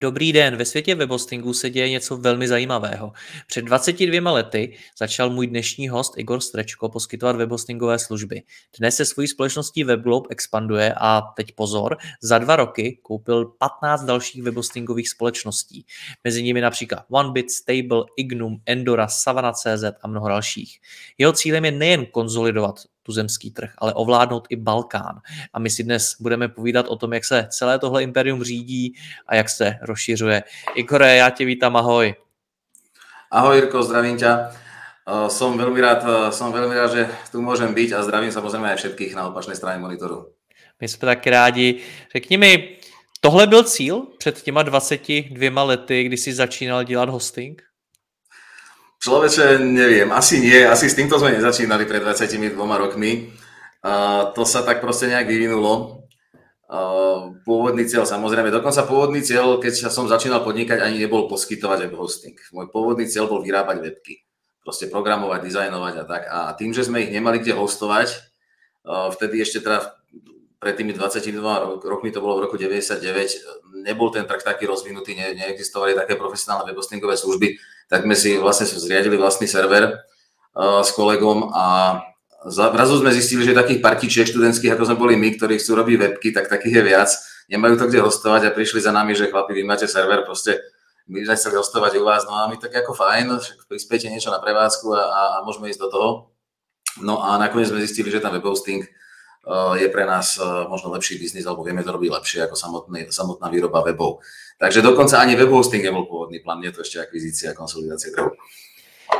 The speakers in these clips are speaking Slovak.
Dobrý den, ve světě webhostingu se děje něco velmi zajímavého. Před 22 lety začal můj dnešní host Igor Strečko poskytovat webhostingové služby. Dnes se svojí společností WebGlobe expanduje a teď pozor, za dva roky koupil 15 dalších webhostingových společností. Mezi nimi například OneBit, Stable, Ignum, Endora, Savana.cz a mnoho dalších. Jeho cílem je nejen konzolidovat tuzemský trh, ale ovládnout i Balkán. A my si dnes budeme povídat o tom, jak se celé tohle imperium řídí a jak se rozšiřuje. Igore, já tě vítám, ahoj. Ahoj Jirko, zdravím ťa. Som veľmi rád, som veľmi rád, že tu môžem byť a zdravím samozrejme aj všetkých na opačnej strane monitoru. My jsme taky rádi. Řekni mi, tohle byl cíl před těma 22 lety, kdy jsi začínal dělat hosting? Človeče, neviem, asi nie, asi s týmto sme nezačínali pred 22 rokmi. Uh, to sa tak proste nejak vyvinulo. Uh, pôvodný cieľ, samozrejme, dokonca pôvodný cieľ, keď som začínal podnikať, ani nebol poskytovať web hosting. Môj pôvodný cieľ bol vyrábať webky. Proste programovať, dizajnovať a tak. A tým, že sme ich nemali kde hostovať, uh, vtedy ešte teda pred tými 22 rokmi, to bolo v roku 99, nebol ten trh taký rozvinutý, ne, neexistovali také profesionálne webhostingové služby, tak sme si vlastne zriadili vlastný server uh, s kolegom a zrazu sme zistili, že takých partičiek študentských, ako sme boli my, ktorí chcú robiť webky, tak takých je viac. Nemajú to kde hostovať a prišli za nami, že chlapi, vy máte server, proste my sme chceli hostovať u vás, no a my tak ako fajn, prispiete niečo na prevádzku a, a, a môžeme ísť do toho. No a nakoniec sme zistili, že tam webhosting uh, je pre nás uh, možno lepší biznis, alebo vieme to robiť lepšie ako samotný, samotná výroba webov. Takže dokonce ani web hosting nebyl původný plán, je to ještě akvizice a konsolidace trhu.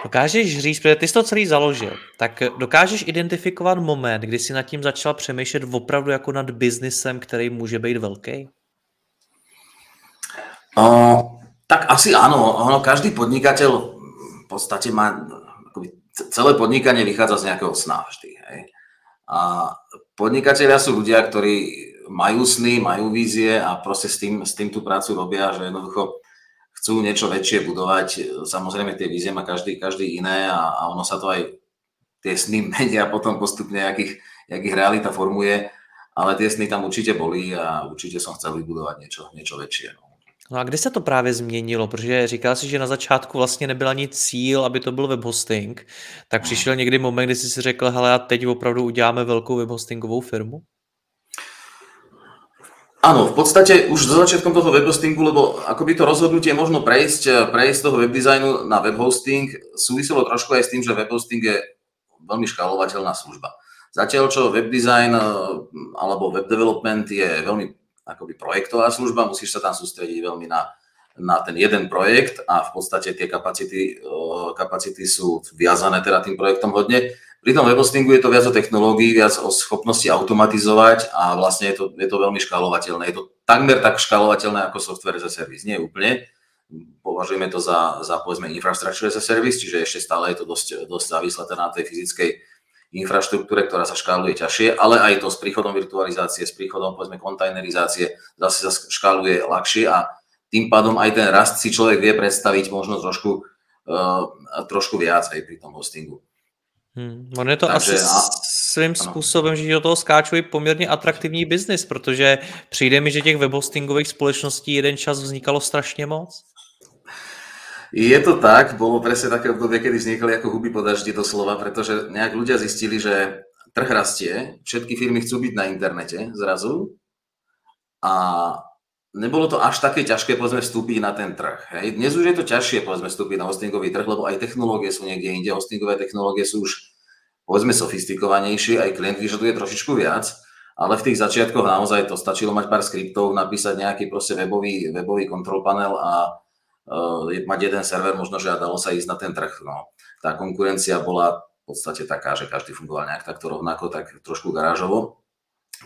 Dokážeš říct, protože ty jsi to celý založil, tak dokážeš identifikovat moment, kdy jsi nad tím začal přemýšlet opravdu jako nad biznesem, který může být velký? Uh, tak asi áno. Ono, každý podnikateľ v podstate má, akoby, celé podnikanie vychádza z nejakého sna vždy. Hej. A podnikatelia sú ľudia, ktorí majú sny, majú vízie a proste s tým, s tým tú prácu robia, že jednoducho chcú niečo väčšie budovať. Samozrejme tie vízie má každý, každý iné a, a ono sa to aj tie sny menia potom postupne, akých, jakých realita formuje, ale tie sny tam určite boli a určite som chcel vybudovať niečo, niečo väčšie. No. No a kde se to právě změnilo? Protože říkal si, že na začátku vlastně nebyl ani cíl, aby to byl webhosting. Tak přišel někdy moment, kdy jsi si řekl, hele a teď opravdu uděláme velkou webhostingovou firmu? Áno, v podstate už zo začiatkom toho webhostingu, lebo akoby to rozhodnutie možno prejsť, prejsť z toho webdesignu na webhosting súviselo trošku aj s tým, že webhosting je veľmi škálovateľná služba. Zatiaľ, čo webdesign eh, alebo web development je veľmi akoby projektová služba, musíš sa tam sústrediť veľmi na, na ten jeden projekt a v podstate tie kapacity, kapacity sú viazané teda tým projektom hodne. Pri tom webhostingu je to viac o technológii, viac o schopnosti automatizovať a vlastne je to, je to veľmi škálovateľné. Je to takmer tak škálovateľné ako software as a service. Nie úplne. Považujeme to za, za povedzme infrastructure as a service, čiže ešte stále je to dosť, dosť závislé na tej fyzickej infraštruktúre, ktorá sa škáluje ťažšie, ale aj to s príchodom virtualizácie, s príchodom povedzme kontajnerizácie zase sa škáluje ľahšie a tým pádom aj ten rast si človek vie predstaviť možno trošku, uh, trošku viac aj pri tom hostingu. Hmm. On je to Takže, asi a... svým způsobem, že do toho skáčuje poměrně atraktivní biznis, protože přijde mi, že těch webhostingových společností jeden čas vznikalo strašně moc. Je to tak, bolo presne také obdobie, kedy vznikali ako huby po daždi slova, pretože nejak ľudia zistili, že trh rastie, všetky firmy chcú byť na internete zrazu a nebolo to až také ťažké, povedzme, vstúpiť na ten trh. Hej. Dnes už je to ťažšie, povedzme, vstúpiť na hostingový trh, lebo aj technológie sú niekde inde, hostingové technológie sú už povedzme sofistikovanejšie, aj klient vyžaduje trošičku viac, ale v tých začiatkoch naozaj to stačilo mať pár skriptov, napísať nejaký proste webový, webový control panel a mať jeden server, možno, že dalo sa ísť na ten trh. No. Tá konkurencia bola podstate taká, že každý fungoval nejak takto rovnako, tak trošku garážovo.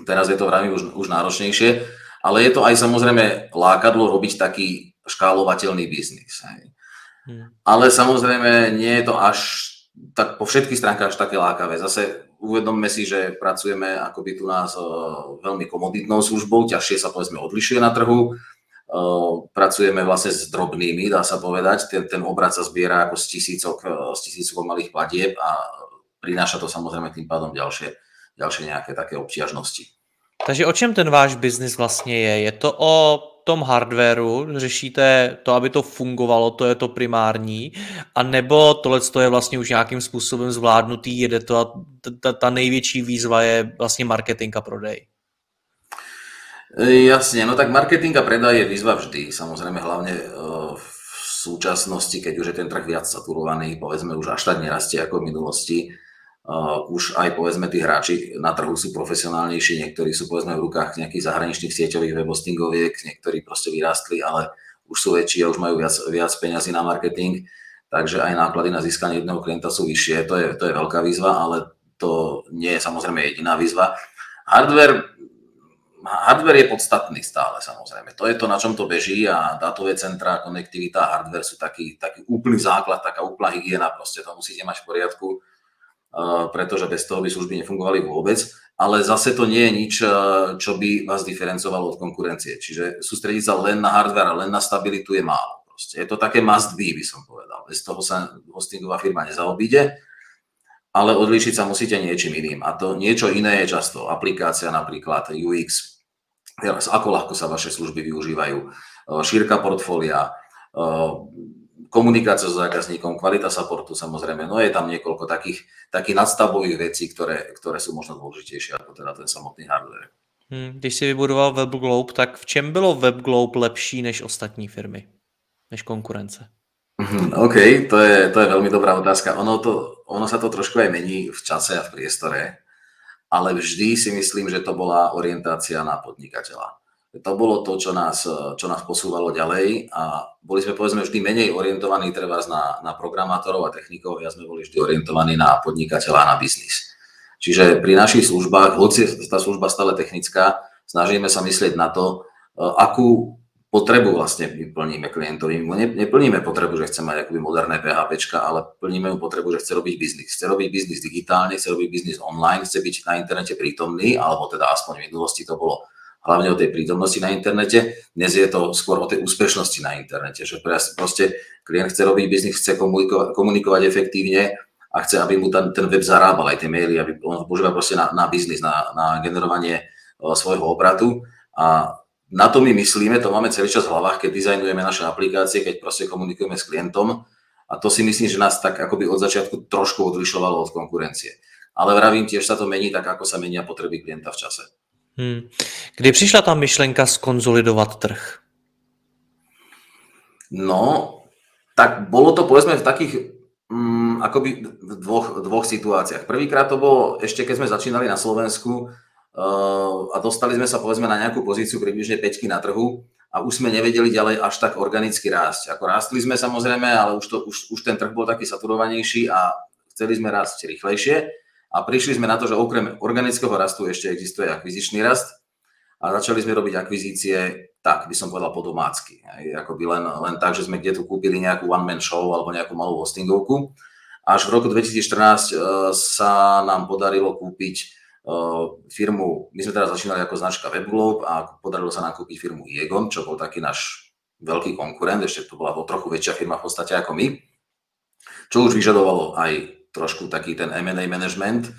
Teraz je to vrami už, už náročnejšie, ale je to aj samozrejme lákadlo robiť taký škálovateľný biznis. Hej. Hmm. Ale samozrejme nie je to až tak po všetkých stránkach až také lákavé. Zase uvedomme si, že pracujeme akoby tu nás uh, veľmi komoditnou službou, ťažšie sa povedzme odlišuje na trhu. Uh, pracujeme vlastne s drobnými, dá sa povedať. Ten, ten obrad sa zbiera ako z tisícok, uh, z tisícok malých platieb a prináša to samozrejme tým pádom ďalšie, ďalšie nejaké také obťažnosti. Takže o čem ten váš biznis vlastně je? Je to o tom hardwareu, řešíte to, aby to fungovalo, to je to primární, a nebo tohle je vlastně už nějakým způsobem zvládnutý, jede to a ta, ta největší výzva je vlastně marketing a prodej? Jasne, no tak marketing a predaj je výzva vždy, samozrejme hlavne e, v súčasnosti, keď už je ten trh viac saturovaný, povedzme už až tak nerastie ako v minulosti, Uh, už aj povedzme tí hráči na trhu sú profesionálnejší, niektorí sú povedzme v rukách nejakých zahraničných sieťových webhostingoviek, niektorí proste vyrástli, ale už sú väčší a už majú viac, viac peňazí na marketing, takže aj náklady na získanie jedného klienta sú vyššie, to je, to je veľká výzva, ale to nie je samozrejme jediná výzva. Hardware, hardware je podstatný stále samozrejme, to je to, na čom to beží a dátové centra, konektivita a hardware sú taký, taký úplný základ, taká úplná hygiena, proste to musíte mať v poriadku pretože bez toho by služby nefungovali vôbec, ale zase to nie je nič, čo by vás diferencovalo od konkurencie. Čiže sústrediť sa len na hardware a len na stabilitu je málo. Proste. Je to také must be, by som povedal. Bez toho sa hostingová firma nezaobíde, ale odlíšiť sa musíte niečím iným. A to niečo iné je často aplikácia napríklad UX, ako ľahko sa vaše služby využívajú, šírka portfólia, komunikácia s zákazníkom, kvalita supportu samozrejme, no je tam niekoľko takých, takých nadstavových vecí, ktoré, ktoré sú možno dôležitejšie ako teda ten samotný hardware. Hmm, když si vybudoval WebGlobe, tak v čem bylo WebGlobe lepší než ostatní firmy, než konkurence? Mhm, OK, to je, to je veľmi dobrá otázka. Ono, to, ono sa to trošku aj mení v čase a v priestore, ale vždy si myslím, že to bola orientácia na podnikateľa to bolo to, čo nás, čo nás posúvalo ďalej a boli sme povedzme vždy menej orientovaní treba na, na programátorov a technikov, ja sme boli vždy orientovaní na podnikateľa a na biznis. Čiže pri našich službách, hoci je tá služba stále technická, snažíme sa myslieť na to, e, akú potrebu vlastne plníme klientovi. Ne, neplníme potrebu, že chce mať akoby moderné PHP, ale plníme mu potrebu, že chce robiť biznis. Chce robiť biznis digitálne, chce robiť biznis online, chce byť na internete prítomný, alebo teda aspoň v minulosti to bolo hlavne o tej prítomnosti na internete. Dnes je to skôr o tej úspešnosti na internete, že proste klient chce robiť biznis, chce komunikovať, komunikovať efektívne a chce, aby mu ten, ten web zarábal aj tie maily, aby on používal proste na, na biznis, na, na generovanie svojho obratu. A na to my myslíme, to máme celý čas v hlavách, keď dizajnujeme naše aplikácie, keď proste komunikujeme s klientom. A to si myslím, že nás tak akoby od začiatku trošku odlišovalo od konkurencie. Ale vravím, tiež sa to mení tak, ako sa menia potreby klienta v čase. Hmm. Kdy přišla ta myšlenka skonzolidovat trh? No, tak bolo to povedzme v takých mm, akoby v dvoch, dvoch situáciách. Prvýkrát to bolo ešte keď sme začínali na Slovensku a dostali sme sa povedzme na nejakú pozíciu približne 5 na trhu a už sme nevedeli ďalej až tak organicky rásť. Ako rástli sme samozrejme, ale už, to, už, už ten trh bol taký saturovanejší a chceli sme rásť rýchlejšie a prišli sme na to, že okrem organického rastu ešte existuje akvizičný rast a začali sme robiť akvizície tak, by som povedal po domácky. Ako by len, len tak, že sme kde tu kúpili nejakú one-man show alebo nejakú malú hostingovku. Až v roku 2014 uh, e, sa nám podarilo kúpiť firmu, my sme teraz začínali ako značka WebGlobe a podarilo sa nám kúpiť firmu Iegon, čo bol taký náš veľký konkurent, ešte to bola trochu väčšia firma v podstate ako my, čo už vyžadovalo aj trošku taký ten M&A management,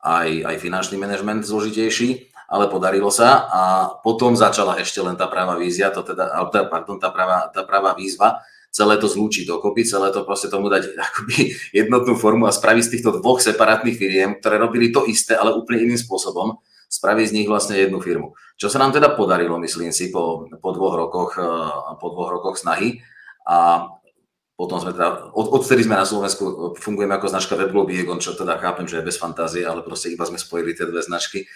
aj, aj finančný management zložitejší, ale podarilo sa a potom začala ešte len tá práva vízia, to teda, pardon, tá práva, tá práva výzva, celé to zlúčiť dokopy, celé to proste tomu dať akoby jednotnú formu a spraviť z týchto dvoch separátnych firiem, ktoré robili to isté, ale úplne iným spôsobom, spraviť z nich vlastne jednu firmu. Čo sa nám teda podarilo, myslím si, po, po, dvoch, rokoch, eh, po dvoch rokoch snahy. A potom sme teda, od, odtedy sme na Slovensku, fungujeme ako značka Webglobe Egon, čo teda chápem, že je bez fantázie, ale proste iba sme spojili tie dve značky,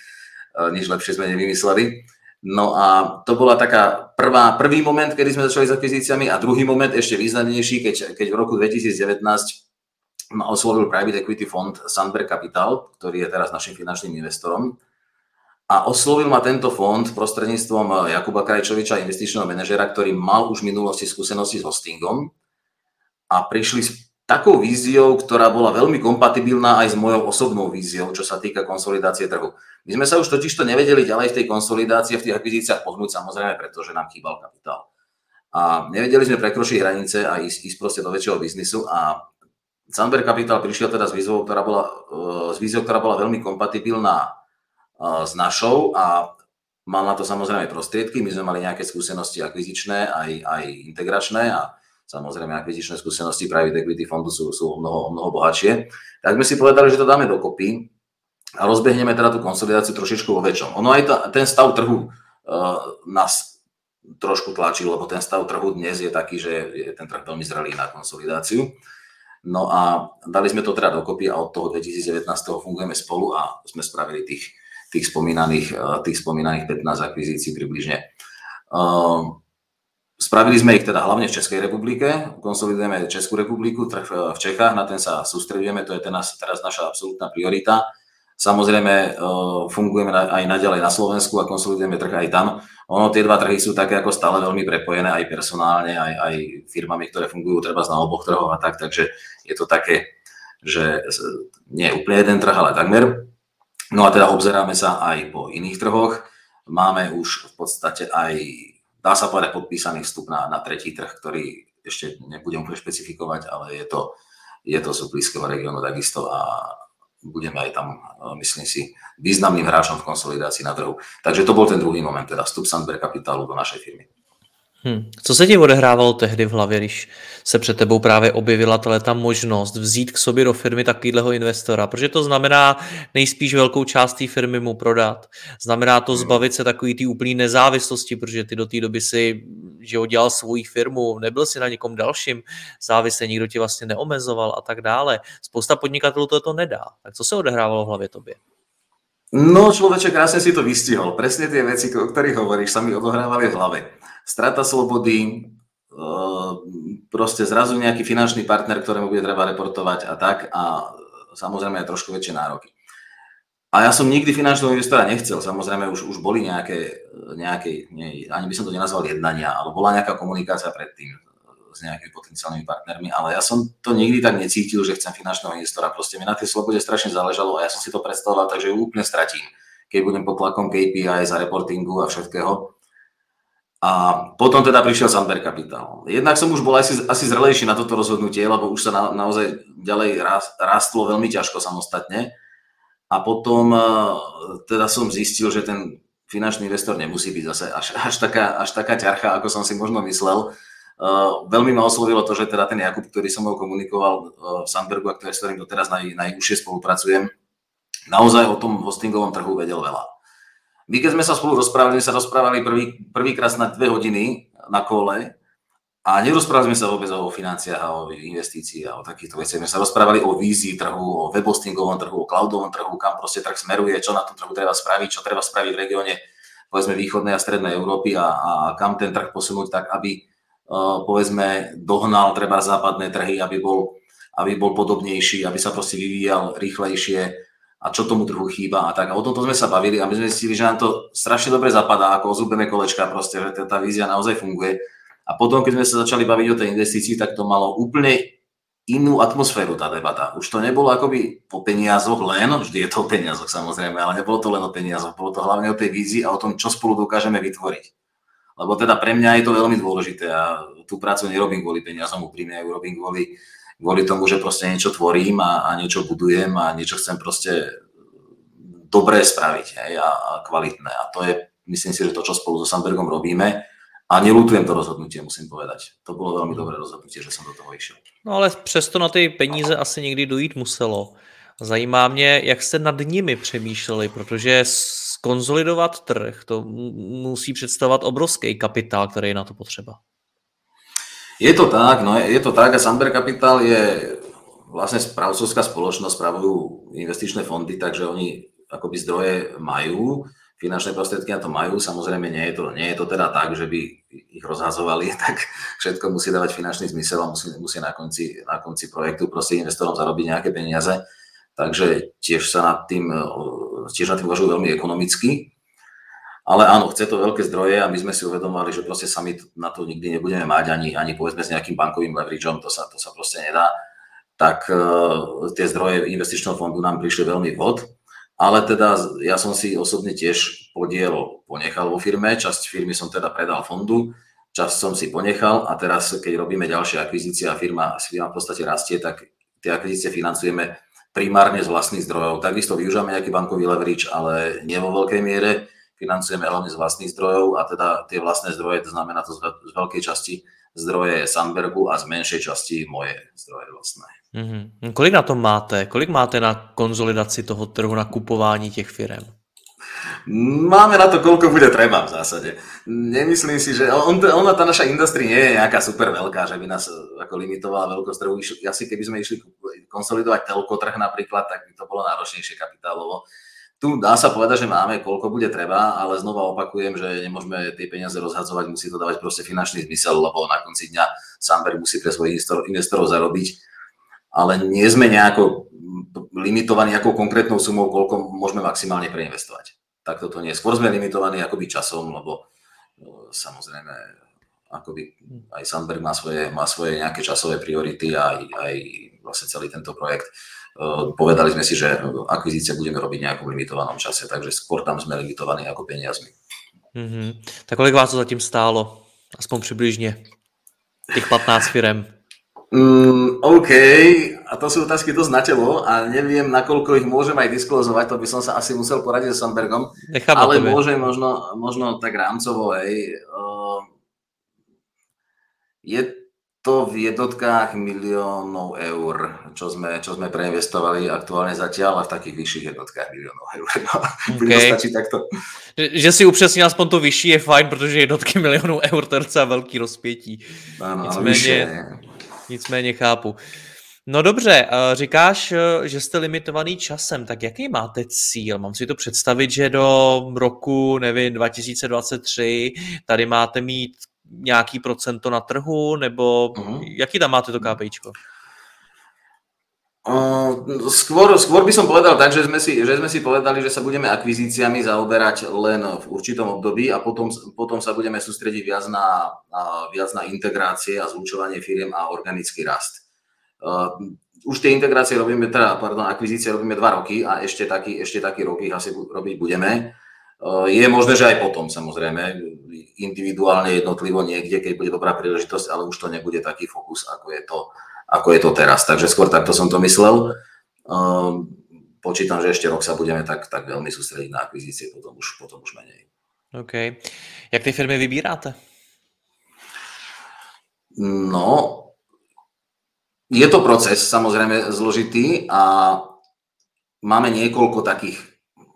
nič lepšie sme nevymysleli. No a to bola taká prvá, prvý moment, kedy sme začali s akvizíciami a druhý moment ešte významnejší, keď, keď v roku 2019 ma oslovil private equity fond Sandberg Capital, ktorý je teraz našim finančným investorom. A oslovil ma tento fond prostredníctvom Jakuba Krajčoviča, investičného manažera, ktorý mal už v minulosti skúsenosti s hostingom a prišli takou víziou, ktorá bola veľmi kompatibilná aj s mojou osobnou víziou, čo sa týka konsolidácie trhu. My sme sa už totižto nevedeli ďalej v tej konsolidácii, v tých akvizíciách pohnúť, samozrejme, pretože nám chýbal kapitál. A nevedeli sme prekročiť hranice a ísť, ísť proste do väčšieho biznisu a Sandberg Capital prišiel teda s víziou, ktorá bola, e, s víziou, ktorá bola veľmi kompatibilná e, s našou a mal na to samozrejme prostriedky. My sme mali nejaké skúsenosti akvizičné, aj, aj integračné a samozrejme akvizičné skúsenosti private equity fondu sú, sú mnoho, mnoho bohatšie. Tak sme si povedali, že to dáme dokopy a rozbehneme teda tú konsolidáciu trošičku vo väčšom. Ono aj ta, ten stav trhu uh, nás trošku tlačí, lebo ten stav trhu dnes je taký, že je ten trh veľmi zrelý na konsolidáciu. No a dali sme to teda dokopy a od toho 2019 fungujeme spolu a sme spravili tých, tých, spomínaných, eh, tých spomínaných 15 akvizícií približne. Ehm, spravili sme ich teda hlavne v Českej republike, konsolidujeme Českú republiku, trh eh, v Čechách, na ten sa sústredujeme, to je teraz, teraz naša absolútna priorita. Samozrejme, eh, fungujeme aj naďalej na Slovensku a konsolidujeme trh aj tam. Ono, tie dva trhy sú také ako stále veľmi prepojené aj personálne, aj, aj firmami, ktoré fungujú treba na oboch trhoch a tak, takže je to také, že nie je úplne jeden trh, ale takmer. No a teda obzeráme sa aj po iných trhoch. Máme už v podstate aj, dá sa povedať, podpísaný vstup na, na tretí trh, ktorý ešte nebudem úplne špecifikovať, ale je to, je to z blízkeho regiónu takisto a budeme aj tam, e, myslím si, významným hráčom v konsolidácii na trhu. Takže to bol ten druhý moment, teda vstup Sandberg kapitálu do našej firmy. Hmm. Co se ti odehrávalo tehdy v hlavě, když se před tebou právě objevila ta možnost vzít k sobě do firmy takového investora? Protože to znamená nejspíš velkou část té firmy mu prodat. Znamená to hmm. zbavit se takový té úplné nezávislosti, protože ty do té doby si že dělal svoji firmu, nebyl si na někom dalším závislý, nikdo ti vlastně neomezoval a tak dále. Spousta podnikatelů to, to nedá. Tak co se odehrávalo v hlavě tobě? No, človeče, krásne si to vystihol. Presne tie veci, o ktorých hovoríš, sa mi odohrávali v hlave strata slobody, eh, proste zrazu nejaký finančný partner, ktorému bude treba reportovať a tak a samozrejme aj trošku väčšie nároky. A ja som nikdy finančného investora nechcel, samozrejme už, už boli nejaké, nejaké nie, ani by som to nenazval jednania, ale bola nejaká komunikácia predtým s nejakými potenciálnymi partnermi, ale ja som to nikdy tak necítil, že chcem finančného investora. Proste mi na tej slobode strašne záležalo a ja som si to predstavoval, takže ju úplne stratím, keď budem pod tlakom KPI za reportingu a všetkého. A potom teda prišiel Sandberg Capital. Jednak som už bol asi, asi zrelejší na toto rozhodnutie, lebo už sa na, naozaj ďalej rástlo veľmi ťažko samostatne. A potom e, teda som zistil, že ten finančný investor nemusí byť zase až, až, taká, až taká ťarcha, ako som si možno myslel. Uh, veľmi ma oslovilo to, že teda ten Jakub, ktorý som ho komunikoval uh, v Sandbergu a ktorý, s ktorým doteraz naj, najúžšie spolupracujem, naozaj o tom hostingovom trhu vedel veľa. My keď sme sa spolu rozprávali, sme sa rozprávali prvý, prvýkrát na dve hodiny na kole a nerozprávali sme sa vôbec o financiách a o investícii a o takýchto veciach. My sa rozprávali o vízii trhu, o webhostingovom trhu, o cloudovom trhu, kam proste trh smeruje, čo na tom trhu treba spraviť, čo treba spraviť v regióne povedzme východnej a strednej Európy a, a kam ten trh posunúť tak, aby povedzme dohnal treba západné trhy, aby bol, aby bol podobnejší, aby sa proste vyvíjal rýchlejšie, a čo tomu trhu chýba a tak. A o tomto sme sa bavili a my sme zistili, že nám to strašne dobre zapadá, ako ozúbené kolečka proste, že tá vízia naozaj funguje. A potom, keď sme sa začali baviť o tej investícii, tak to malo úplne inú atmosféru tá debata. Už to nebolo akoby o peniazoch len, vždy je to o peniazoch samozrejme, ale nebolo to len o peniazoch, bolo to hlavne o tej vízii a o tom, čo spolu dokážeme vytvoriť. Lebo teda pre mňa je to veľmi dôležité a tú prácu nerobím kvôli peniazom, úprimne ju robím kvôli kvôli tomu, že proste niečo tvorím a, a niečo budujem a niečo chcem proste dobré spraviť hej, a, a kvalitné. A to je, myslím si, že to, čo spolu so Sandbergom robíme, a nelutujem to rozhodnutie, musím povedať. To bylo velmi dobré rozhodnutie, že jsem do toho išiel. No ale přesto na ty peníze asi někdy dojít muselo. Zajímá mě, jak jste nad nimi přemýšleli, protože skonzolidovat trh, to musí představovat obrovský kapitál, který je na to potřeba. Je to tak, no je to tak a Samber Capital je vlastne správcovská spoločnosť, spravujú investičné fondy, takže oni akoby zdroje majú. finančné prostriedky na to majú. Samozrejme, nie je to, nie je to teda tak, že by ich rozhazovali, tak všetko musí dávať finančný zmysel a musí, musí na, konci, na konci projektu proste investorom zarobiť nejaké peniaze. Takže tiež sa nad tým, tiež nad tým uvažujú veľmi ekonomicky. Ale áno, chce to veľké zdroje a my sme si uvedomali, že proste sami na to nikdy nebudeme mať, ani, ani povedzme s nejakým bankovým leverageom, to sa, to sa proste nedá. Tak uh, tie zdroje investičného fondu nám prišli veľmi vhod. Ale teda ja som si osobne tiež podiel ponechal vo firme, časť firmy som teda predal fondu, časť som si ponechal a teraz, keď robíme ďalšie akvizície a firma, firma v podstate rastie, tak tie akvizície financujeme primárne z vlastných zdrojov. Takisto využívame nejaký bankový leverage, ale nie vo veľkej miere. Financujeme hlavne z vlastných zdrojov a teda tie vlastné zdroje, to znamená to z veľkej časti zdroje Sandbergu a z menšej časti moje zdroje vlastné. Mm-hmm. Kolik na tom máte? Kolik máte na konzolidaci toho trhu, na kupování těch firm? Máme na to, koľko bude treba v zásade. Nemyslím si, že on, ona, tá naša industria nie je nejaká super veľká, že by nás ako limitovala veľkosť trhu. Asi keby sme išli konsolidovať telko trh napríklad, tak by to bolo náročnejšie kapitálovo. Tu dá sa povedať, že máme, koľko bude treba, ale znova opakujem, že nemôžeme tie peniaze rozhadzovať, musí to dávať proste finančný zmysel, lebo na konci dňa Samberg musí pre svojich investorov zarobiť ale nie sme nejako limitovaní nejakou konkrétnou sumou, koľko môžeme maximálne preinvestovať. Tak toto nie. Skôr sme limitovaní akoby časom, lebo no, samozrejme akoby aj Sandberg má svoje, má svoje nejaké časové priority a aj, aj vlastne celý tento projekt. Povedali sme si, že akvizície budeme robiť v nejakom limitovanom čase, takže skôr tam sme limitovaní ako peniazmi. Mm-hmm. Tak kolik vás to zatím stálo? Aspoň přibližně. Těch 15 firm. Mm, OK, a to sú otázky dosť na telo a neviem, nakoľko ich môžem aj disklozovať, to by som sa asi musel poradiť so Sandbergom, Nechám ale môžem možno, možno tak rámcovo, hej. Uh, je to v jednotkách miliónov eur, čo sme, čo sme preinvestovali aktuálne zatiaľ a v takých vyšších jednotkách miliónov eur. No, okay. stačí takto. Že, že si upřesnil aspoň to vyšší je fajn, protože jednotky milionů eur to je docela velký rozpětí. Ano, Nicméně, vyššie, Nicméně chápu. No dobře, eh, říkáš, eh, že jste limitovaný časem, tak jaký máte cíl? Mám si to představit, že do roku, nevím, 2023 tady máte mít nějaký procento na trhu, nebo uh-huh. jaký tam máte to KPIčko? Uh, skôr, skôr by som povedal tak, že sme, si, že sme si povedali, že sa budeme akvizíciami zaoberať len v určitom období a potom, potom sa budeme sústrediť viac na, viac na integrácie a zlučovanie firiem a organický rast. Uh, už tie integrácie robíme, teda, pardon, akvizície robíme dva roky a ešte taký, ešte taký rok ich asi robiť budeme. Uh, je možné, že aj potom, samozrejme, individuálne, jednotlivo niekde, keď bude dobrá príležitosť, ale už to nebude taký fokus, ako je to ako je to teraz. Takže skôr takto som to myslel. Um, počítam, že ešte rok sa budeme tak, tak veľmi sústrediť na akvizície, potom už, potom už menej. OK. Jak tie firmy vybíráte? No, je to proces samozrejme zložitý a máme niekoľko takých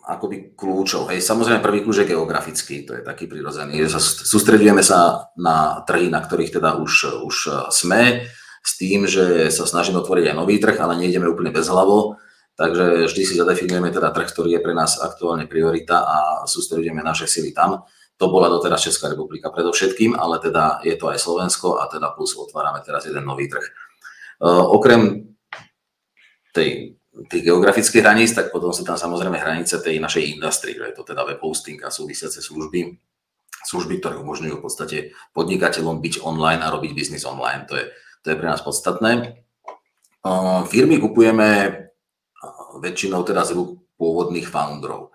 akoby kľúčov. Hej, samozrejme prvý kľúč je geografický, to je taký prirodzený. Sústredujeme sa na trhy, na ktorých teda už, už sme s tým, že sa snažíme otvoriť aj nový trh, ale nejdeme úplne bez hlavo. Takže vždy si zadefinujeme teda trh, ktorý je pre nás aktuálne priorita a sústredujeme naše sily tam. To bola doteraz Česká republika predovšetkým, ale teda je to aj Slovensko a teda plus otvárame teraz jeden nový trh. Uh, okrem tej, tých geografických hraníc, tak potom sú tam samozrejme hranice tej našej industrie, je to teda web hosting a súvisiace služby, služby, ktoré umožňujú v podstate podnikateľom byť online a robiť biznis online. To je to je pre nás podstatné. Firmy kupujeme väčšinou teda z rúk pôvodných founderov.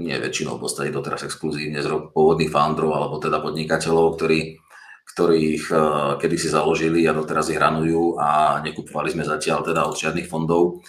Nie väčšinou, v podstate doteraz exkluzívne z rúk pôvodných founderov alebo teda podnikateľov, ktorí, ktorých kedy si založili a doteraz ich hranujú a nekupovali sme zatiaľ teda od žiadnych fondov.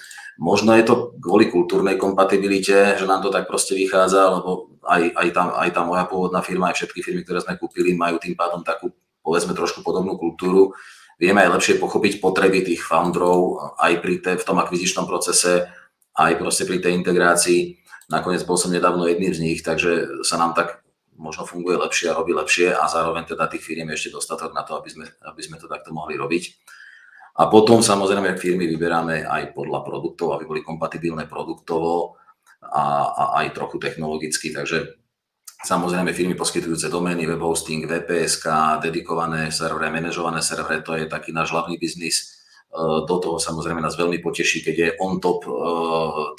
Možno je to kvôli kultúrnej kompatibilite, že nám to tak proste vychádza, lebo aj, aj, tam, aj tá moja pôvodná firma, aj všetky firmy, ktoré sme kúpili, majú tým pádom takú, povedzme, trošku podobnú kultúru vieme aj lepšie pochopiť potreby tých founderov aj pri te, v tom akvizičnom procese, aj proste pri tej integrácii. Nakoniec bol som nedávno jedným z nich, takže sa nám tak možno funguje lepšie a robí lepšie a zároveň teda tých firiem ešte dostatok na to, aby sme, aby sme to takto mohli robiť. A potom samozrejme firmy vyberáme aj podľa produktov, aby boli kompatibilné produktovo a, a aj trochu technologicky, takže samozrejme firmy poskytujúce domény, web hosting, VPSK, dedikované servery, manažované servery, to je taký náš hlavný biznis. Do toho samozrejme nás veľmi poteší, keď je on top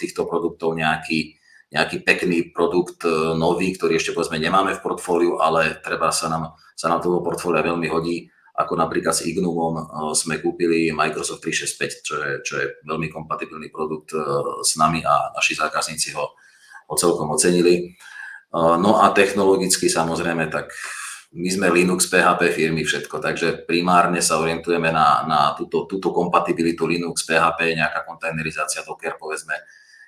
týchto produktov nejaký, nejaký pekný produkt nový, ktorý ešte povedzme nemáme v portfóliu, ale treba sa nám, sa nám toho portfólia veľmi hodí ako napríklad s Ignumom sme kúpili Microsoft 365, čo je, čo je veľmi kompatibilný produkt s nami a naši zákazníci ho, ho celkom ocenili. No a technologicky samozrejme, tak my sme Linux, PHP firmy, všetko, takže primárne sa orientujeme na, na túto, túto kompatibilitu Linux, PHP, nejaká kontajnerizácia, Docker, povedzme,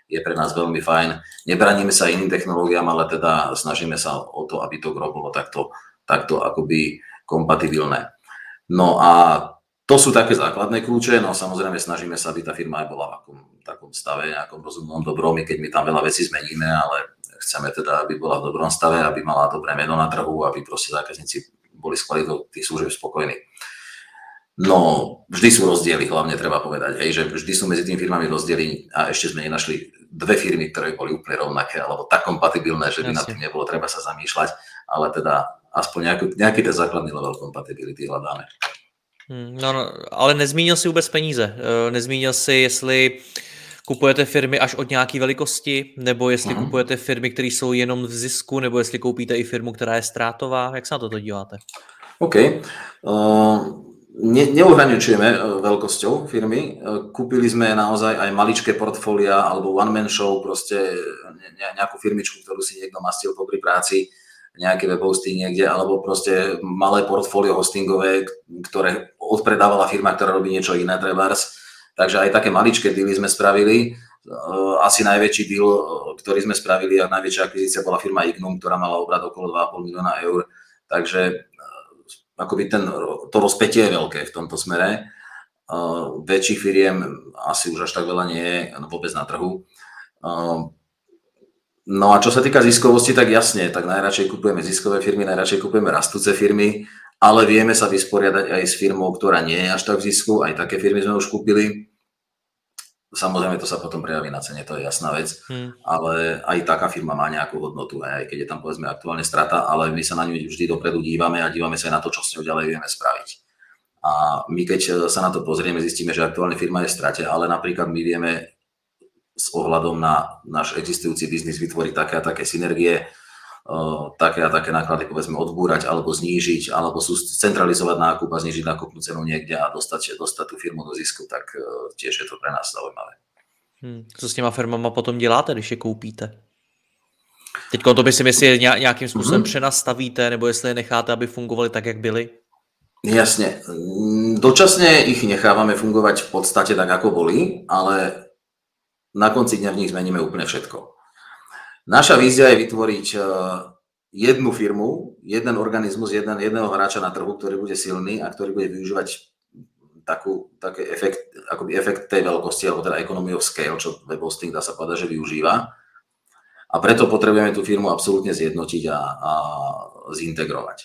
je pre nás veľmi fajn. Nebraníme sa iným technológiám, ale teda snažíme sa o to, aby to bolo takto, takto akoby kompatibilné. No a to sú také základné kľúče, no samozrejme snažíme sa, aby tá firma aj bola v akom, takom stave, nejakom rozumnom, dobrom, keď my tam veľa vecí zmeníme, ale chceme teda, aby bola v dobrom stave, aby mala dobré meno na trhu, aby proste zákazníci boli s kvalitou tých služieb spokojní. No, vždy sú rozdiely, hlavne treba povedať, hej, že vždy sú medzi tými firmami rozdiely a ešte sme nenašli dve firmy, ktoré boli úplne rovnaké alebo tak kompatibilné, že by na tým nebolo treba sa zamýšľať, ale teda aspoň nejaký, nejaký ten základný level kompatibility hledáme. Hmm, no, no, ale nezmínil si vůbec peníze. Eh, nezmínil si, jestli kupujete firmy až od nějaké velikosti, nebo jestli uh-huh. kupujete firmy, které jsou jenom v zisku, nebo jestli koupíte i firmu, která je ztrátová. Jak se na toto díváte? OK. Uh, ne, neuhraničujeme eh, veľkosťou firmy. Kúpili sme naozaj aj maličké portfólia alebo one-man show, proste nejakú firmičku, ktorú si niekto mastil popri práci nejaké web hosting niekde, alebo proste malé portfólio hostingové, ktoré odpredávala firma, ktorá robí niečo iné, trebárs. Takže aj také maličké dealy sme spravili. Eh, asi najväčší deal, eh, ktorý sme spravili a najväčšia akvizícia bola firma Ignum, ktorá mala obrad okolo 2,5 milióna eur. Takže eh, akoby ten, to rozpetie je veľké v tomto smere. Väčších firiem asi už až tak veľa nie je vôbec na trhu. No a čo sa týka ziskovosti, tak jasne, tak najradšej kupujeme ziskové firmy, najradšej kupujeme rastúce firmy, ale vieme sa vysporiadať aj s firmou, ktorá nie je až tak v zisku, aj také firmy sme už kúpili. Samozrejme, to sa potom prejaví na cene, to je jasná vec, hmm. ale aj taká firma má nejakú hodnotu, aj keď je tam povedzme aktuálne strata, ale my sa na ňu vždy dopredu dívame a dívame sa aj na to, čo s ňou ďalej vieme spraviť. A my keď sa na to pozrieme, zistíme, že aktuálne firma je v strate, ale napríklad my vieme s ohľadom na náš existujúci biznis vytvoriť také a také synergie, také a také náklady povedzme odbúrať alebo znížiť, alebo sú centralizovať nákup a znížiť nákupnú cenu niekde a dostať, dostať tú firmu do zisku, tak e, tiež je to pre nás zaujímavé. Hmm. Co s těma firmama potom děláte, když je koupíte? Teď to myslím, jestli je nějakým způsobem mm-hmm. přenastavíte, nebo jestli je necháte, aby fungovali tak, jak byli? Jasne. Dočasne ich nechávame fungovať v podstate tak, ako boli, ale na konci dňa v nich zmeníme úplne všetko. Naša vízia je vytvoriť e, jednu firmu, jeden organizmus, jeden, jedného hráča na trhu, ktorý bude silný a ktorý bude využívať takú, taký efekt, akoby efekt tej veľkosti, alebo teda economy of scale, čo web hosting dá sa povedať, že využíva. A preto potrebujeme tú firmu absolútne zjednotiť a, a zintegrovať.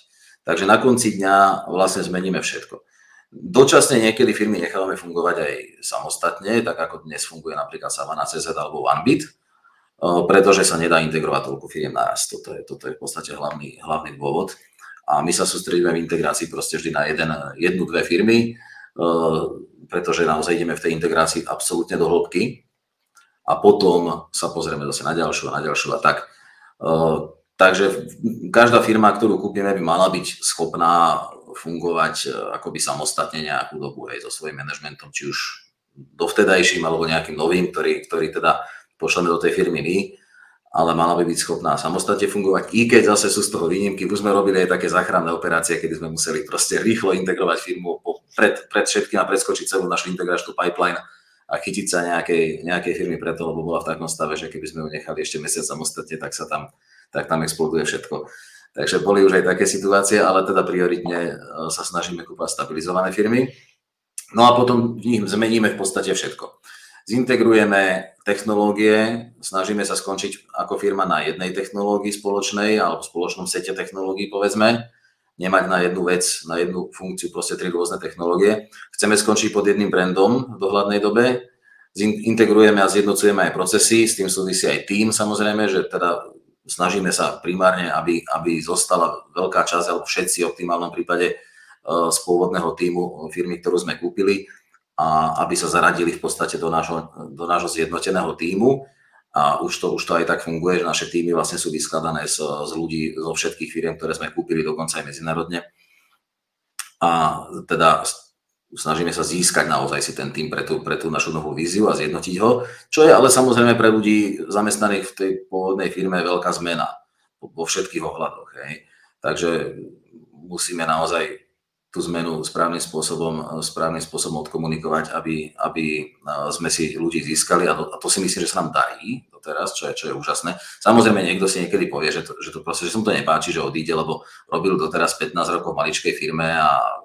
Takže na konci dňa vlastne zmeníme všetko. Dočasne niekedy firmy nechávame fungovať aj samostatne, tak ako dnes funguje napríklad Savana CZ alebo OneBit, pretože sa nedá integrovať toľko firiem naraz. Toto je, toto je v podstate hlavný, hlavný dôvod. A my sa sústredíme v integrácii proste vždy na jeden, jednu, dve firmy, pretože naozaj ideme v tej integrácii absolútne do hĺbky a potom sa pozrieme zase na ďalšiu a na ďalšiu a tak. Takže každá firma, ktorú kúpime, by mala byť schopná fungovať akoby samostatne nejakú dobu aj so svojím manažmentom, či už dovtedajším alebo nejakým novým, ktorý, ktorý teda pošleme do tej firmy my, ale mala by byť schopná samostatne fungovať, i keď zase sú z toho výnimky. Už sme robili aj také záchranné operácie, kedy sme museli proste rýchlo integrovať firmu pred, pred všetkým a preskočiť celú našu integračnú pipeline a chytiť sa nejakej, nejakej firmy preto, lebo bola v takom stave, že keby sme ju nechali ešte mesiac samostatne, tak sa tam, tak tam exploduje všetko. Takže boli už aj také situácie, ale teda prioritne e, sa snažíme kúpať stabilizované firmy. No a potom v nich zmeníme v podstate všetko. Zintegrujeme technológie, snažíme sa skončiť ako firma na jednej technológii spoločnej alebo spoločnom sete technológií, povedzme, nemať na jednu vec, na jednu funkciu proste tri rôzne technológie. Chceme skončiť pod jedným brandom v dohľadnej dobe. Integrujeme a zjednocujeme aj procesy, s tým súvisí aj tým samozrejme, že teda snažíme sa primárne, aby, aby zostala veľká časť, alebo všetci v optimálnom prípade z pôvodného týmu firmy, ktorú sme kúpili a aby sa zaradili v podstate do nášho, do nášho zjednoteného týmu a už to, už to aj tak funguje, že naše týmy vlastne sú vyskladané z, z ľudí zo všetkých firiem, ktoré sme kúpili, dokonca aj medzinárodne. A teda snažíme sa získať naozaj si ten tým pre tú, pre tú našu novú víziu a zjednotiť ho, čo je ale samozrejme pre ľudí zamestnaných v tej pôvodnej firme veľká zmena vo všetkých ohľadoch. Hej. Takže musíme naozaj tú zmenu správnym spôsobom, správnym spôsobom odkomunikovať, aby, aby sme si ľudí získali a to, a to si myslím, že sa nám darí doteraz, čo je, čo je úžasné. Samozrejme, niekto si niekedy povie, že, to, že, to proste, že som to nepáči, že odíde, lebo robil doteraz 15 rokov v maličkej firme a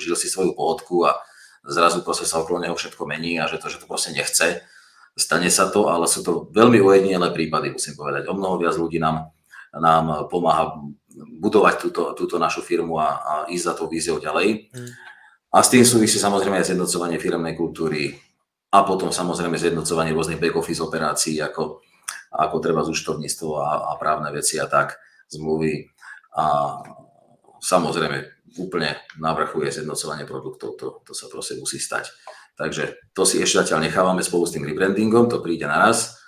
žil si svoju pohodku a zrazu proste sa okolo neho všetko mení a že to, že to proste nechce. Stane sa to, ale sú to veľmi ujedinelé prípady, musím povedať. O mnoho viac ľudí nám, nám pomáha budovať túto, túto našu firmu a, a ísť za tou víziou ďalej. Mm. A s tým súvisí samozrejme aj zjednocovanie firmnej kultúry a potom samozrejme zjednocovanie rôznych back-office operácií, ako, ako treba zúštovníctvo a, a právne veci a tak, zmluvy. A samozrejme úplne na vrchu je zjednocovanie produktov, to, to sa proste musí stať. Takže to si ešte zatiaľ nechávame spolu s tým rebrandingom, to príde naraz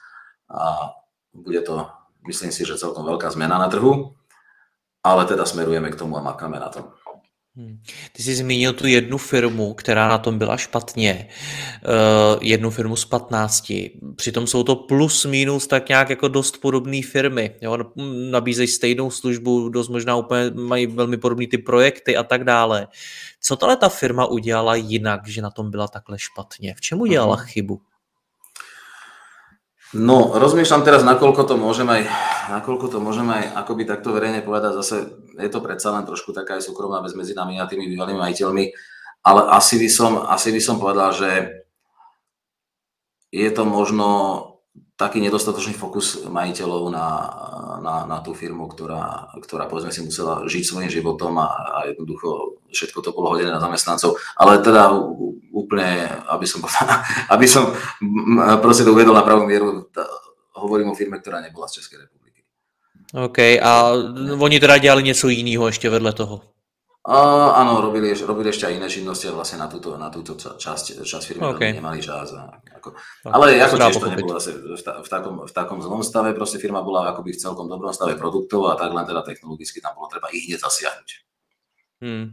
a bude to, myslím si, že celkom veľká zmena na trhu ale teda smerujeme k tomu a makáme na tom. Hmm. Ty jsi zmínil tu jednu firmu, která na tom byla špatně. Uh, jednu firmu z 15. Přitom jsou to plus minus tak nějak jako dost podobné firmy. Jo? Nabízejí stejnou službu, dost možná úplně mají velmi podobný ty projekty a tak dále. Co tahle ta firma udělala jinak, že na tom byla takhle špatně? V čem udělala uh-huh. chybu? No, rozmýšľam teraz, nakoľko to môžem aj, nakoľko to môžem aj akoby takto verejne povedať, zase je to predsa len trošku taká aj súkromná vec medzi nami a tými bývalými majiteľmi, ale asi by som, asi by som povedal, že je to možno taký nedostatočný fokus majiteľov na, na, na tú firmu, ktorá, ktorá povedzme si musela žiť svojím životom a, a jednoducho všetko to bolo hodené na zamestnancov. Ale teda úplne, aby som, aby som proste to uvedol na pravú mieru, hovorím o firme, ktorá nebola z Českej republiky. OK, a oni teda dělali něco jiného ještě vedle toho? A, áno, robili, robili ešte aj iné činnosti a vlastne na túto, na túto časť, časť firmy okay. nemali čas. A, ako, ale ako tiež to nebolo zase v, v, takom, v takom zlom stave, proste firma bola akoby v celkom dobrom stave produktov a tak len teda technologicky tam bolo treba ich hneď zasiahnuť. Hmm.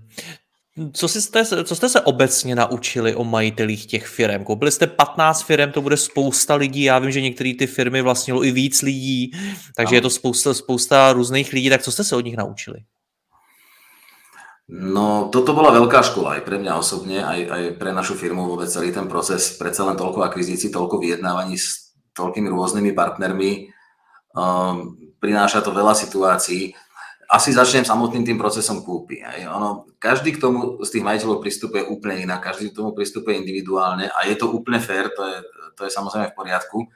Co, jste, co jste se obecně naučili o majitelích těch firm? Koupili jste 15 firm, to bude spousta lidí, já vím, že některé ty firmy vlastnilo i víc lidí, takže no. je to spousta, spousta různých lidí, tak co jste se od nich naučili? No, toto bola veľká škola aj pre mňa osobne, aj, aj pre našu firmu vôbec celý ten proces, predsa len toľko akvizícií, toľko vyjednávaní s toľkými rôznymi partnermi, um, prináša to veľa situácií. Asi začnem samotným tým procesom kúpy. Aj. Ono, každý k tomu z tých majiteľov pristupuje úplne inak, každý k tomu pristupuje individuálne a je to úplne fér, to je, to je samozrejme v poriadku.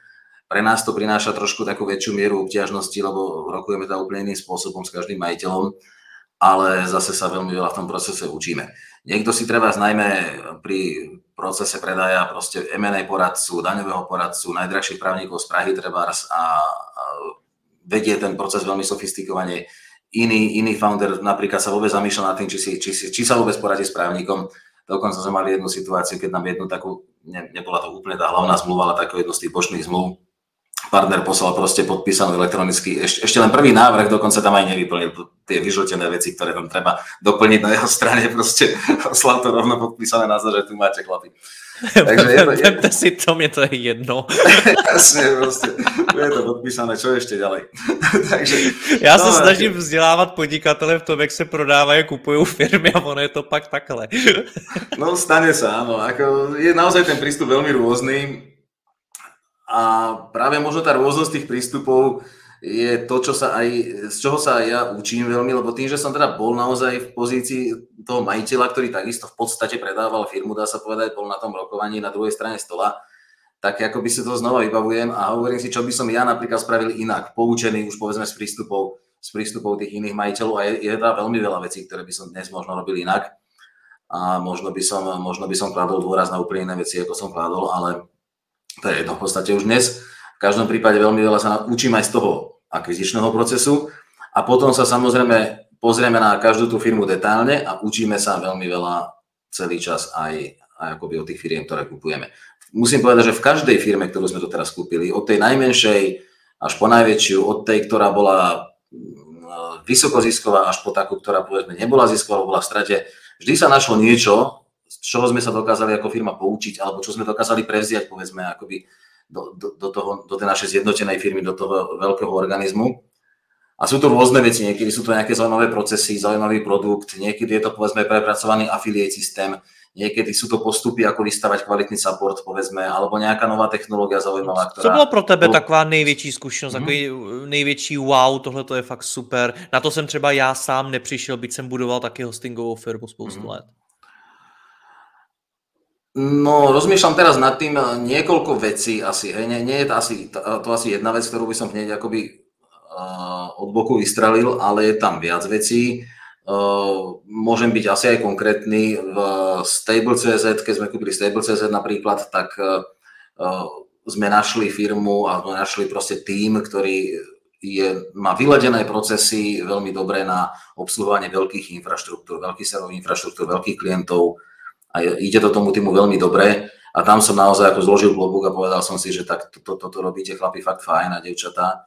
Pre nás to prináša trošku takú väčšiu mieru obťažnosti, lebo rokujeme to úplne iným spôsobom s každým majiteľom ale zase sa veľmi veľa v tom procese učíme. Niekto si treba najmä pri procese predaja proste M&A poradcu, daňového poradcu, najdrahších právnikov z Prahy trebárs a, vedie ten proces veľmi sofistikovane. Iný, iný founder napríklad sa vôbec zamýšľa nad tým, či, si, či, či sa vôbec poradí s právnikom. Dokonca sme mali jednu situáciu, keď nám jednu takú, ne, nebola to úplne tá hlavná zmluva, ale takú jednu z tých bočných zmluv, partner poslal proste podpísanú elektronicky. Ešte, ešte len prvý návrh, dokonca tam aj nevyplnil tie vyžltené veci, ktoré tam treba doplniť na jeho strane. Proste poslal to rovno podpísané na že tu máte chlapi. Takže je to, je... si to, mne to je jedno. Jasne, proste. Je to podpísané, čo ešte ďalej. Takže, Já no, se snažím vzdělávat podnikatele v tom, jak se prodávají, kupujú firmy a ono je to pak takhle. No stane sa, áno. Ako, je naozaj ten prístup veľmi rôzny a práve možno tá rôznosť tých prístupov je to, čo sa aj, z čoho sa aj ja učím veľmi, lebo tým, že som teda bol naozaj v pozícii toho majiteľa, ktorý takisto v podstate predával firmu, dá sa povedať, bol na tom rokovaní na druhej strane stola, tak ako by si to znova vybavujem a hovorím si, čo by som ja napríklad spravil inak, poučený už povedzme z prístupov, z prístupov tých iných majiteľov a je, je teda veľmi veľa vecí, ktoré by som dnes možno robil inak a možno by som, možno by som kladol dôraz na úplne iné veci, ako som kladol, ale to je jedno v podstate už dnes. V každom prípade veľmi veľa sa učím aj z toho akvizičného procesu a potom sa samozrejme pozrieme na každú tú firmu detálne a učíme sa veľmi veľa celý čas aj, aj akoby od tých firiem, ktoré kupujeme. Musím povedať, že v každej firme, ktorú sme tu teraz kúpili, od tej najmenšej až po najväčšiu, od tej, ktorá bola mm, vysokozisková až po takú, ktorá povedzme nebola zisková, bola v strate, vždy sa našlo niečo, z čoho sme sa dokázali ako firma poučiť, alebo čo sme dokázali prevziať, povedzme, akoby do, do, do, toho, do tej našej zjednotenej firmy, do toho veľkého organizmu. A sú to rôzne veci, niekedy sú to nejaké zaujímavé procesy, zaujímavý produkt, niekedy je to povedzme prepracovaný affiliate systém, niekedy sú to postupy, ako vystavať kvalitný support, povedzme, alebo nejaká nová technológia zaujímavá, ktorá... Co bylo pro tebe taková největší zkušenost, mm-hmm. takový největší wow, tohle to je fakt super. Na to jsem třeba já sám nepřišel, byť jsem budoval taky hostingovou firmu spoustu mm-hmm. let. No, rozmýšľam teraz nad tým niekoľko vecí asi. Hej. Nie, nie je to asi, to, asi jedna vec, ktorú by som hneď akoby od boku vystrelil, ale je tam viac vecí. Môžem byť asi aj konkrétny. V Stable.cz, keď sme kúpili Stable.cz napríklad, tak sme našli firmu a sme našli proste tým, ktorý je, má vyladené procesy veľmi dobré na obsluhovanie veľkých infraštruktúr, veľkých serverových infraštruktúr, veľkých klientov a ide to tomu týmu veľmi dobre. A tam som naozaj ako zložil klobúk a povedal som si, že tak toto to, to, robíte chlapi fakt fajn a devčatá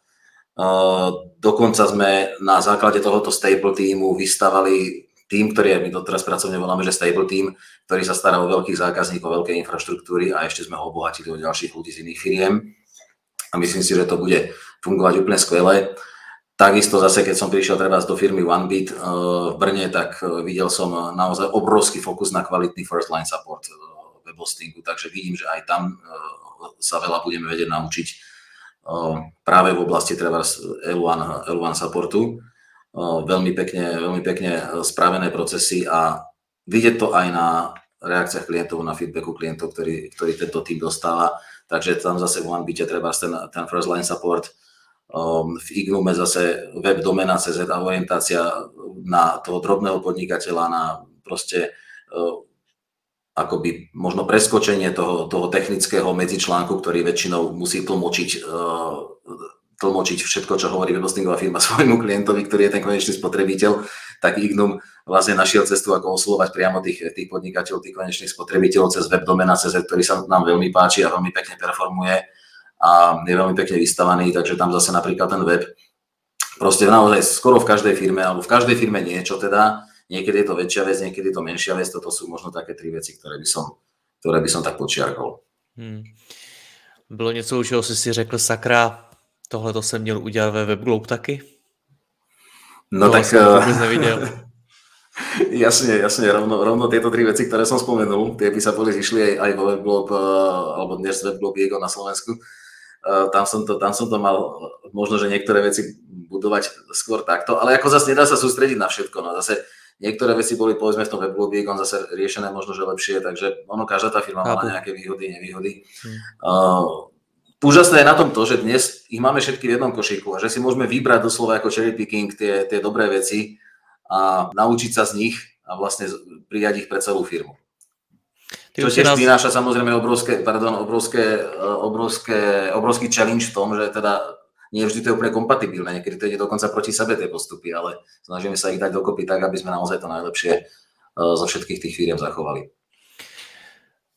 Dokonca sme na základe tohoto stable týmu vystavali tým, ktorý my doteraz pracovne voláme, že stable team, ktorý sa stará o veľkých zákazníkov, veľké infraštruktúry a ešte sme ho obohatili o ďalších ľudí z iných firiem. A myslím si, že to bude fungovať úplne skvele. Takisto zase, keď som prišiel treba do firmy OneBit v Brne, tak videl som naozaj obrovský fokus na kvalitný first line support web hostingu, takže vidím, že aj tam sa veľa budeme vedieť naučiť práve v oblasti treba L1, L1 supportu. Veľmi pekne, veľmi pekne spravené procesy a vidieť to aj na reakciách klientov, na feedbacku klientov, ktorý, ktorý tento tým dostáva. Takže tam zase v OneBite treba ten, ten first line support, v Ignume zase web domena CZ a orientácia na toho drobného podnikateľa, na proste akoby možno preskočenie toho, toho technického medzičlánku, ktorý väčšinou musí tlmočiť, uh, tlmočiť všetko, čo hovorí webhostingová firma svojmu klientovi, ktorý je ten konečný spotrebiteľ, tak Ignum vlastne našiel cestu, ako oslovať priamo tých, tých podnikateľov, tých konečných spotrebiteľov cez web domena CZ, ktorý sa nám veľmi páči a veľmi pekne performuje a je veľmi pekne vystavaný, takže tam zase napríklad ten web proste naozaj skoro v každej firme, alebo v každej firme niečo teda, Niekedy je to väčšia vec, niekedy je to menšia vec. Toto sú možno také tri veci, ktoré by som, ktoré by som tak počiarkol. Hmm. Bylo něco, čeho jsi si řekl, sakra, tohle to jsem měl udělat ve WebGlobe taky? No Toho tak... Jsem uh, neviděl. jasne, jasne, rovno, rovno tieto tri veci, ktoré som spomenul, tie by sa boli zišli aj, aj vo WebGlobe, uh, alebo dnes WebGlobe Jego na Slovensku. Uh, tam, som to, tam som to mal, možno, že niektoré veci budovať skôr takto, ale ako zase nedá sa sústrediť na všetko. No zase Niektoré veci boli povedzme v tom weblogu on zase riešené možno, že lepšie, takže ono, každá tá firma má nejaké výhody, nevýhody. Hmm. Uh, úžasné je na tom to, že dnes ich máme všetky v jednom košíku a že si môžeme vybrať doslova ako cherry picking tie, tie dobré veci a naučiť sa z nich a vlastne prijať ich pre celú firmu. Čo tiež prináša samozrejme obrovské, pardon, obrovské, obrovské, obrovský challenge v tom, že teda nie vždy to je úplne kompatibilné, niekedy to ide dokonca proti sebe tie postupy, ale snažíme sa ich dať dokopy tak, aby sme naozaj to najlepšie eh, zo všetkých tých firiem zachovali.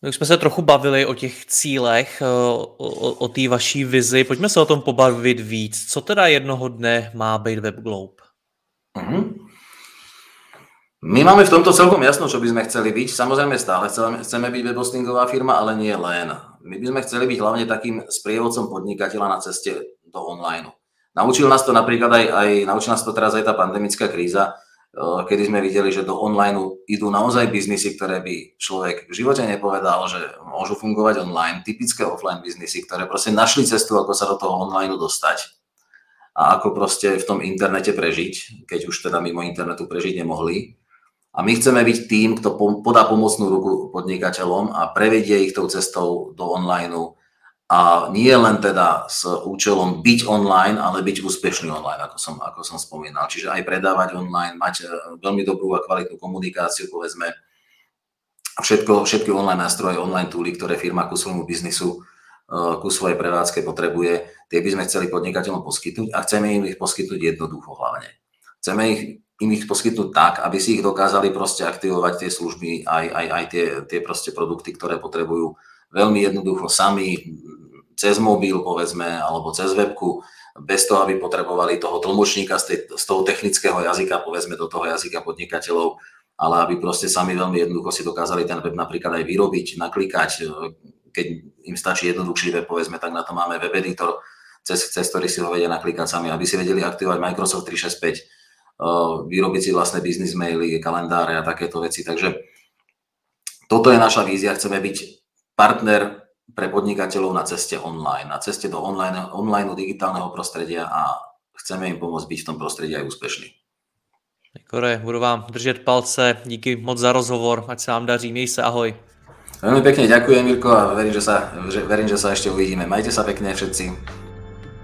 My už jsme se trochu bavili o těch cílech, eh, o, o, o té vaší vizi. Pojďme se o tom pobavit víc. Co teda jednoho dne má být WebGlobe? Uh-huh. My máme v tomto celkom jasno, čo by sme chceli byť. Samozrejme stále chceme, byť webhostingová firma, ale nie len. My by sme chceli byť hlavne takým sprievodcom podnikateľa na ceste do online. Naučil nás to napríklad aj, aj, naučil nás to teraz aj tá pandemická kríza, eh, kedy sme videli, že do online idú naozaj biznisy, ktoré by človek v živote nepovedal, že môžu fungovať online, typické offline biznisy, ktoré proste našli cestu, ako sa do toho online dostať a ako proste v tom internete prežiť, keď už teda mimo internetu prežiť nemohli. A my chceme byť tým, kto podá pomocnú ruku podnikateľom a prevedie ich tou cestou do online a nie len teda s účelom byť online, ale byť úspešný online, ako som, ako som spomínal. Čiže aj predávať online, mať e, veľmi dobrú a kvalitnú komunikáciu, povedzme, všetko, všetky online nástroje, online túly, ktoré firma ku svojmu biznisu ku svojej prevádzke potrebuje, tie by sme chceli podnikateľom poskytnúť a chceme im ich poskytnúť jednoducho hlavne. Chceme ich, im ich poskytnúť tak, aby si ich dokázali proste aktivovať tie služby, aj, aj, aj tie, tie proste produkty, ktoré potrebujú veľmi jednoducho sami, cez mobil povedzme, alebo cez webku, bez toho, aby potrebovali toho tlmočníka z, tej, z toho technického jazyka, povedzme do toho jazyka podnikateľov, ale aby proste sami veľmi jednoducho si dokázali ten web napríklad aj vyrobiť, naklikať, keď im stačí jednoduchší web, povedzme, tak na to máme web editor, cez, cez ktorý si ho vedia naklikať sami, aby si vedeli aktivovať Microsoft 365, uh, vyrobiť si vlastné business maily, kalendáre a takéto veci. Takže toto je naša vízia, chceme byť partner pre podnikateľov na ceste online, na ceste do online, online digitálneho prostredia a chceme im pomôcť byť v tom prostredí aj úspešní. Kore, budu vám držet palce, díky moc za rozhovor, ať se vám daří, měj se, ahoj. Veľmi pekne ďakujem, Mirko, a verím, že sa, verím, že sa ešte uvidíme. Majte sa pekne všetci.